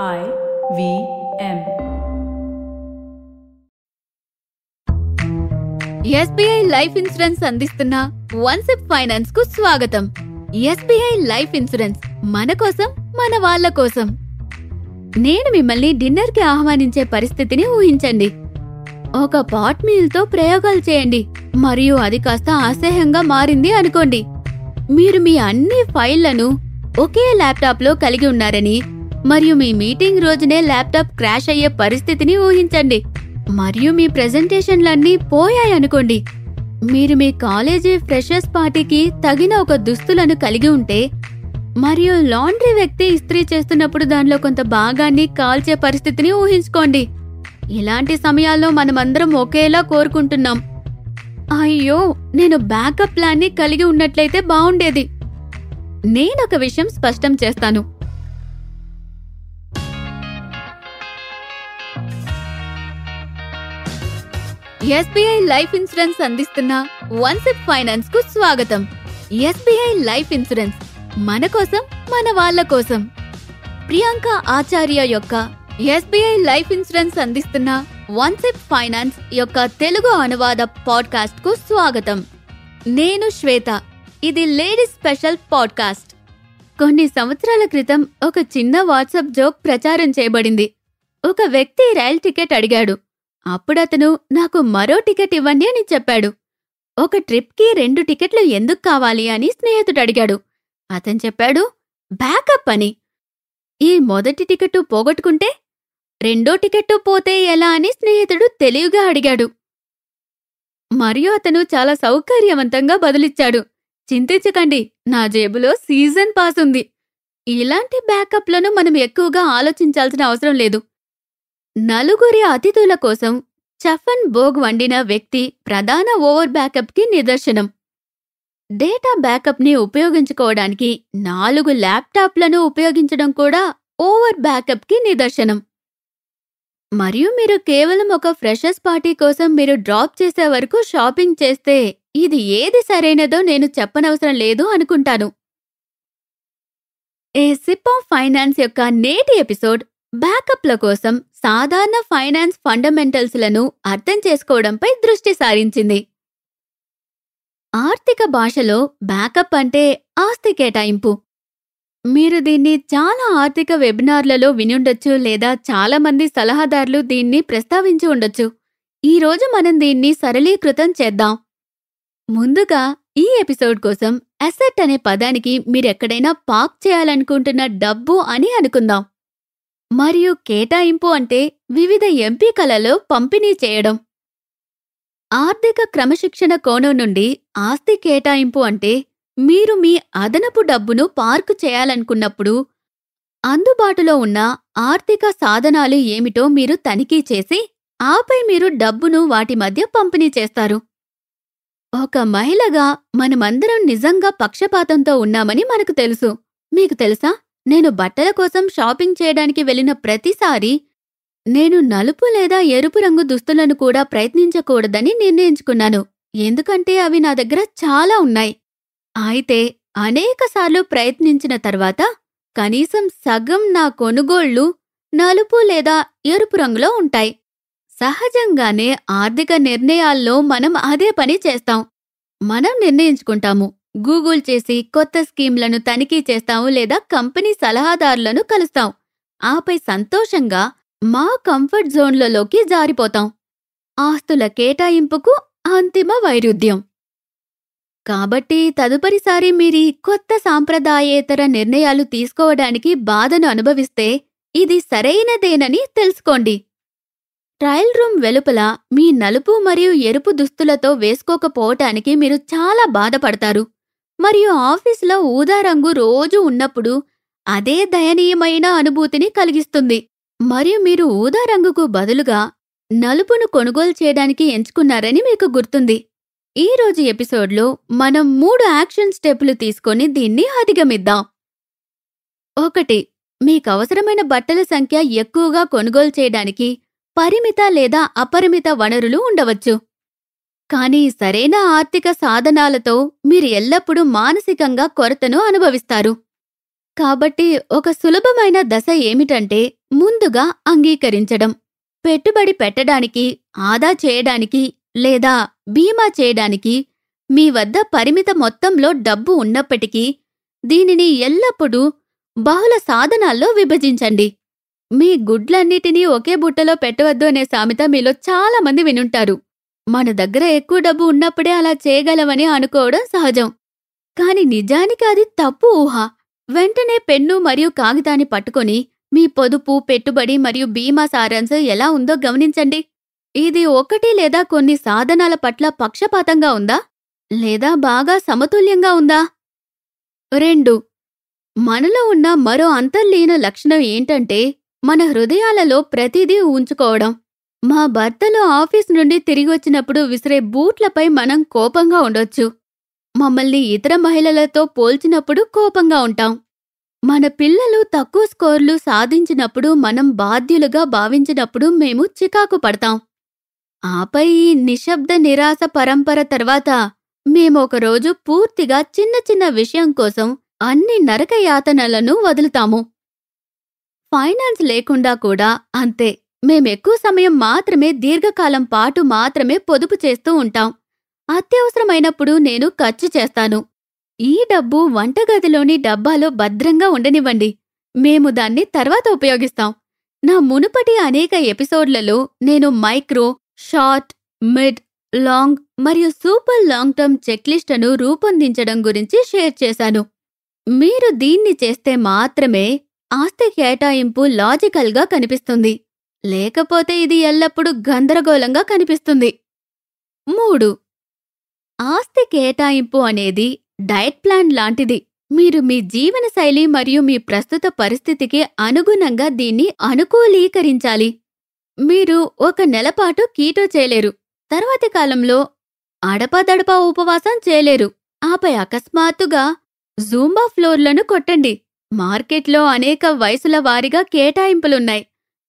I V M. SBI life insurance అందిస్తున్న one SIP ఫైనాన్స్కు స్వాగతం. ఎస్బీఐ లైఫ్ ఇన్సూరెన్స్ మన కోసం మన వాళ్ళ కోసం. నేను మిమ్మల్ని డిన్నర్కి ఆహ్వానించే పరిస్థితిని ఊహించండి. ఒక పాట్ మీల్తో ప్రయోగాలు చేయండి మరియు అది కాస్త అసహ్యంగా మారింది అనుకోండి. మీరు మీ అన్ని ఫైళ్ళను ఒకే ల్యాప్టాప్లో కలిగి ఉన్నారని మరియు మీ మీటింగ్ రోజునే ల్యాప్టాప్ క్రాష్ అయ్యే పరిస్థితిని ఊహించండి. మరియు మీ ప్రెజెంటేషన్లన్నీ పోయాయనుకోండి. మీరు మీ కాలేజీ ఫ్రెషర్స్ పార్టీకి తగిన ఒక దుస్తులను కలిగి ఉంటే మరియు లాండ్రీ వ్యక్తి ఇస్త్రీ చేస్తున్నప్పుడు దానిలో కొంత భాగాన్ని కాల్చే పరిస్థితిని ఊహించుకోండి. ఇలాంటి సమయాల్లో మనమందరం ఒకేలా కోరుకుంటున్నాం. అయ్యో నేను బ్యాకప్ ప్లాన్ని కలిగి ఉన్నట్లయితే బాగుండేది నేనొక విషయం స్పష్టం చేస్తాను. ఎస్బీఐ లైఫ్ ఇన్సూరెన్స్ అందిస్తున్న వన్ సెప్ ఫైనాన్స్కు స్వాగతం. ఎస్బీఐ లైఫ్ ఇన్సూరెన్స్ మన కోసం మన వాళ్ళ కోసం. ప్రియాంక ఆచార్య యొక్క ఎస్బీఐ లైఫ్ ఇన్సూరెన్స్ అందిస్తున్న వన్ సెప్ ఫైనాన్స్ యొక్క తెలుగు అనువాద పాడ్కాస్ట్కు స్వాగతం. నేను శ్వేత ఇది లేడీస్ స్పెషల్ పాడ్కాస్ట్. కొన్ని సంవత్సరాల క్రితం ఒక చిన్న వాట్సాప్ జోక్ ప్రచారం చేయబడింది. ఒక వ్యక్తి రైల్ టికెట్ అడిగాడు. అప్పుడతను నాకు మరో టికెట్ ఇవ్వండి అని చెప్పాడు. ఒక ట్రిప్కి రెండు టికెట్లు ఎందుకు కావాలి అని స్నేహితుడు అడిగాడు అతను చెప్పాడు బ్యాకప్ అని. ఈ మొదటి టికెట్టు పోగొట్టుకుంటే రెండో టికెట్టు పోతే ఎలా అని స్నేహితుడు తెలివిగా అడిగాడు. మరియు అతను చాలా సౌకర్యవంతంగా బదులిచ్చాడు. చింతించకండి నా జేబులో సీజన్ పాస్ ఉంది. ఇలాంటి బ్యాకప్లను మనం ఎక్కువగా ఆలోచించాల్సిన అవసరం లేదు. నలుగురి అతిథుల కోసం చఫన్ బోగ్ వండిన వ్యక్తి ప్రధాన ఓవర్ బ్యాకప్కి నిదర్శనం. డేటా బ్యాకప్ని ఉపయోగించుకోవడానికి నాలుగు ల్యాప్టాప్లను ఉపయోగించడం కూడా ఓవర్ బ్యాకప్కి నిదర్శనం. మరియు మీరు కేవలం ఒక ఫ్రెషర్స్ పార్టీ కోసం మీరు డ్రాప్ చేసే వరకు షాపింగ్ చేస్తే ఇది ఏది సరైనదో నేను చెప్పనవసరం లేదు అనుకుంటాను. ఏ సిప్ ఆఫ్ ఫైనాన్స్ యొక్క నేటి ఎపిసోడ్ బ్యాకప్ల కోసం సాధారణ ఫైనాన్స్ ఫండమెంటల్స్లను అర్థం చేసుకోవడంపై దృష్టి సారించింది. ఆర్థిక భాషలో బ్యాకప్ అంటే ఆస్తి కేటాయింపు. మీరు దీన్ని చాలా ఆర్థిక వెబినార్లలో వినుండొచ్చు లేదా చాలా మంది సలహాదారులు దీన్ని ప్రస్తావించి ఉండొచ్చు. ఈ రోజు మనం దీన్ని సరళీకృతం చేద్దాం. ముందుగా ఈ ఎపిసోడ్ కోసం అసెట్ అనే పదానికి మీరెక్కడైనా పార్క్ చేయాలనుకుంటున్న డబ్బు అని అనుకుందాం. మరియు కేటాయింపు అంటే వివిధ ఎంపికలలో పంపిణీ చేయడం. ఆర్థిక క్రమశిక్షణ కోణం నుండి ఆస్తి కేటాయింపు అంటే మీరు మీ అదనపు డబ్బును పార్కు చేయాలనుకున్నప్పుడు అందుబాటులో ఉన్న ఆర్థిక సాధనాలు ఏమిటో మీరు తనిఖీ చేసి ఆపై మీరు డబ్బును వాటి మధ్య పంపిణీ చేస్తారు. ఒక మహిళగా మనమందరం నిజంగా పక్షపాతంతో ఉన్నామని మనకు తెలుసు. మీకు తెలుసా? నేను బట్టల కోసం షాపింగ్ చేయడానికి వెళ్ళిన ప్రతిసారి నేను నలుపు లేదా ఎరుపు రంగు దుస్తులను కూడా ప్రయత్నించకూడదని నిర్ణయించుకున్నాను. ఎందుకంటే అవి నా దగ్గర చాలా ఉన్నాయి. అయితే అనేకసార్లు ప్రయత్నించిన తర్వాత కనీసం సగం నా కొనుగోళ్ళు నలుపు లేదా ఎరుపు రంగులో ఉంటాయి. సహజంగానే ఆర్థిక నిర్ణయాల్లో మనం అదే పని చేస్తాం. మనం నిర్ణయించుకుంటాము. గూగుల్ చేసి కొత్త స్కీమ్లను తనిఖీ చేస్తాం లేదా కంపెనీ సలహాదారులను కలుస్తాం. ఆపై సంతోషంగా మా కంఫర్ట్ జోన్లలోకి జారిపోతాం. ఆస్తుల కేటాయింపుకు అంతిమ వైరుధ్యం. కాబట్టి తదుపరిసారి మీరీ కొత్త సాంప్రదాయేతర నిర్ణయాలు తీసుకోవడానికి బాధను అనుభవిస్తే ఇది సరైనదేనని తెలుసుకోండి. ట్రయల్ రూమ్ వెలుపల మీ నలుపు మరియు ఎరుపు దుస్తులతో వేసుకోకపోవటానికి మీరు చాలా బాధపడతారు. మరియు ఆఫీసులో ఊదా రంగు రోజు ఉన్నప్పుడు అదే దయనీయమైన అనుభూతిని కలిగిస్తుంది. మరియు మీరు ఊదా రంగుకు బదులుగా నలుపును కొనుగోలు చేయడానికి ఎంచుకున్నారని మీకు గుర్తుంది. ఈ రోజు ఎపిసోడ్లో మనం మూడు యాక్షన్ స్టెప్పులు తీసుకొని దీన్ని అధిగమిద్దాం. ఒకటి మీకు అవసరమైన బట్టల సంఖ్య ఎక్కువగా కొనుగోలు చేయడానికి పరిమిత లేదా అపరిమిత వనరులు ఉండవచ్చు. కానీ సరైన ఆర్థిక సాధనాలతో మీరు ఎల్లప్పుడూ మానసికంగా కొరతను అనుభవిస్తారు. కాబట్టి ఒక సులభమైన దశ ఏమిటంటే ముందుగా అంగీకరించడం. పెట్టుబడి పెట్టడానికి ఆదా చేయడానికి లేదా బీమా చేయడానికి మీ వద్ద పరిమిత మొత్తంలో డబ్బు ఉన్నప్పటికీ దీనిని ఎల్లప్పుడూ బహుళ సాధనాల్లో విభజించండి. మీ గుడ్లన్నిటినీ ఒకే బుట్టలో పెట్టవద్దు అనే సామెత మీలో చాలా మంది వినుంటారు. మన దగ్గర ఎక్కువ డబ్బు ఉన్నప్పుడే అలా చేయగలవని అనుకోవడం సహజం. కాని నిజానికి అది తప్పు ఊహ. వెంటనే పెన్ను మరియు కాగితాన్ని పట్టుకొని మీ పొదుపు పెట్టుబడి మరియు బీమా సారాంశం ఎలా ఉందో గమనించండి. ఇది ఒకటి లేదా కొన్ని సాధనాల పట్ల పక్షపాతంగా ఉందా? లేదా బాగా సమతుల్యంగా ఉందా? రెండు. మనలో ఉన్న మరో అంతర్లీన లక్షణం ఏంటంటే మన హృదయాలలో ప్రతిదీ ఉంచుకోవడం మా భర్తలు ఆఫీస్ నుండి తిరిగి వచ్చినప్పుడు విసిరే బూట్లపై మనం కోపంగా ఉండొచ్చు. మమ్మల్ని ఇతర మహిళలతో పోల్చినప్పుడు కోపంగా ఉంటాం. మన పిల్లలు తక్కువ స్కోర్లు సాధించినప్పుడు మనం బాధ్యులుగా భావించినప్పుడు మేము చికాకు పడతాం. ఆపై ఈ నిశ్శబ్ద నిరాశ పరంపర తర్వాత మేము ఒకరోజు పూర్తిగా చిన్న చిన్న విషయం కోసం అన్ని నరక యాతనలను వదులుతాము. ఫైనాన్స్ లేకుండా కూడా అంతే. మేమెక్కువ సమయం మాత్రమే దీర్ఘకాలం పాటు మాత్రమే పొదుపు చేస్తూ ఉంటాం. అత్యవసరమైనప్పుడు నేను ఖర్చు చేస్తాను. ఈ డబ్బు వంటగదిలోని డబ్బాలో భద్రంగా ఉండనివ్వండి. మేము దాన్ని తర్వాత ఉపయోగిస్తాం. నా మునుపటి అనేక ఎపిసోడ్లలో నేను మైక్రో షార్ట్ మిడ్ లాంగ్ మరియు సూపర్ లాంగ్ టర్మ్ చెక్లిస్టును రూపొందించడం గురించి షేర్ చేశాను. మీరు దీన్ని చేస్తే మాత్రమే ఆస్తి కేటాయింపు లాజికల్గా కనిపిస్తుంది. లేకపోతే ఇది ఎల్లప్పుడూ గందరగోళంగా కనిపిస్తుంది. మూడు. ఆస్తి కేటాయింపు అనేది డయట్ ప్లాన్ లాంటిది. మీరు మీ జీవనశైలి మరియు మీ ప్రస్తుత పరిస్థితికి అనుగుణంగా దీన్ని అనుకూలీకరించాలి. మీరు ఒక నెలపాటు కీటో చేయలేరు. తర్వాతి కాలంలో అడపాదడపా ఉపవాసం చేయలేరు. ఆపై అకస్మాత్తుగా జూంబా ఫ్లోర్లను కొట్టండి. మార్కెట్లో అనేక వయసుల వారీగా కేటాయింపులున్నాయి.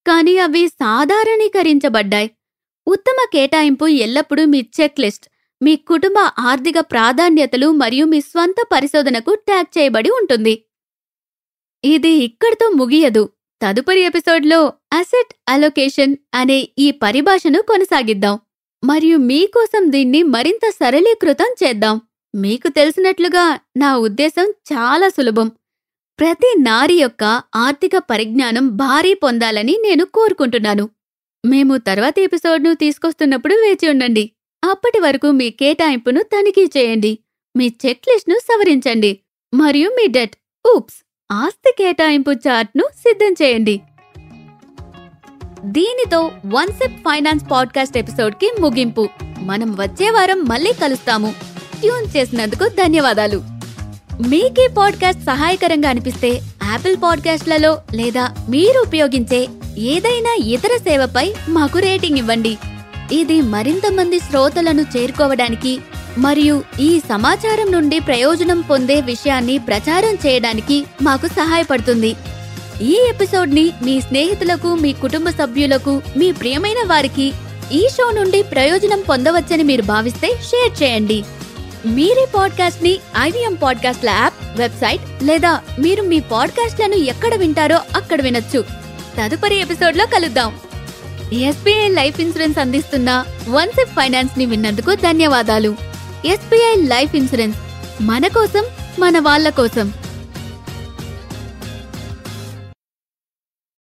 కానీ అవి సాధారణీకరించబడ్డాయి. ఉత్తమ కేటాయింపు ఎల్లప్పుడూ మీ చెక్ లిస్ట్ మీ కుటుంబ ఆర్థిక ప్రాధాన్యతలు మరియు మీ స్వంత పరిశోధనకు ట్యాగ్ చేయబడి ఉంటుంది. ఇది ఇక్కడితో ముగియదు. తదుపరి ఎపిసోడ్లో అసెట్ అలొకేషన్ అనే ఈ పరిభాషను కొనసాగిద్దాం. మరియు మీకోసం దీన్ని మరింత సరళీకృతం చేద్దాం. మీకు తెలిసినట్లుగా నా ఉద్దేశం చాలా సులభం. ప్రతి నారి యొక్క ఆర్థిక పరిజ్ఞానం భారీ పొందాలని నేను కోరుకుంటున్నాను. మేము తర్వాతి ఎపిసోడ్ను తీసుకొస్తున్నప్పుడు వేచి ఉండండి. అప్పటి వరకు మీ కేటాయింపును తనిఖీ చేయండి. మీ చెక్ లిస్ట్ను సవరించండి. మరియు మీ డెట్ ఊప్స్ ఆస్తి కేటాయింపు చార్ట్ను సిద్ధం చేయండి. దీనితో వన్ సెప్ ఫైనాన్స్ పాడ్కాస్ట్ ఎపిసోడ్కి ముగింపు. మనం వచ్చే వారం మళ్ళీ కలుస్తాము. ట్యూన్ చేసినందుకు ధన్యవాదాలు. మీకే పాడ్కాస్ట్ సహాయకరంగా అనిపిస్తే యాపిల్ పాడ్కాస్ట్లలో లేదా మీరు ఉపయోగించే ఏదైనా ఇతర సేవపై మాకు రేటింగ్ ఇవ్వండి. ఇది మరింత మంది శ్రోతలను చేరుకోవడానికి మరియు ఈ సమాచారం నుండి ప్రయోజనం పొందే విషయాన్ని ప్రచారం చేయడానికి మాకు సహాయపడుతుంది. ఈ ఎపిసోడ్ని మీ స్నేహితులకు మీ కుటుంబ సభ్యులకు మీ ప్రియమైన వారికి ఈ షో నుండి ప్రయోజనం పొందవచ్చని మీరు భావిస్తే షేర్ చేయండి. మీరే పాడ్కాస్ట్ని ఐవీఎం పాడ్కాస్ట్ల యాప్ వెబ్సైట్ లేదా మీరు మీ పాడ్కాస్ట్లను ఎక్కడ వింటారో అక్కడ వినొచ్చు. తదుపరి ఎపిసోడ్లో కలుద్దాం. ఎస్బీఐ లైఫ్ ఇన్సూరెన్స్ అందిస్తున్న వన్ సిప్ ఫైనాన్స్ని విన్నందుకు ధన్యవాదాలు. ఎస్బీఐ లైఫ్ ఇన్సూరెన్స్ మన కోసం మన వాళ్ళ కోసం.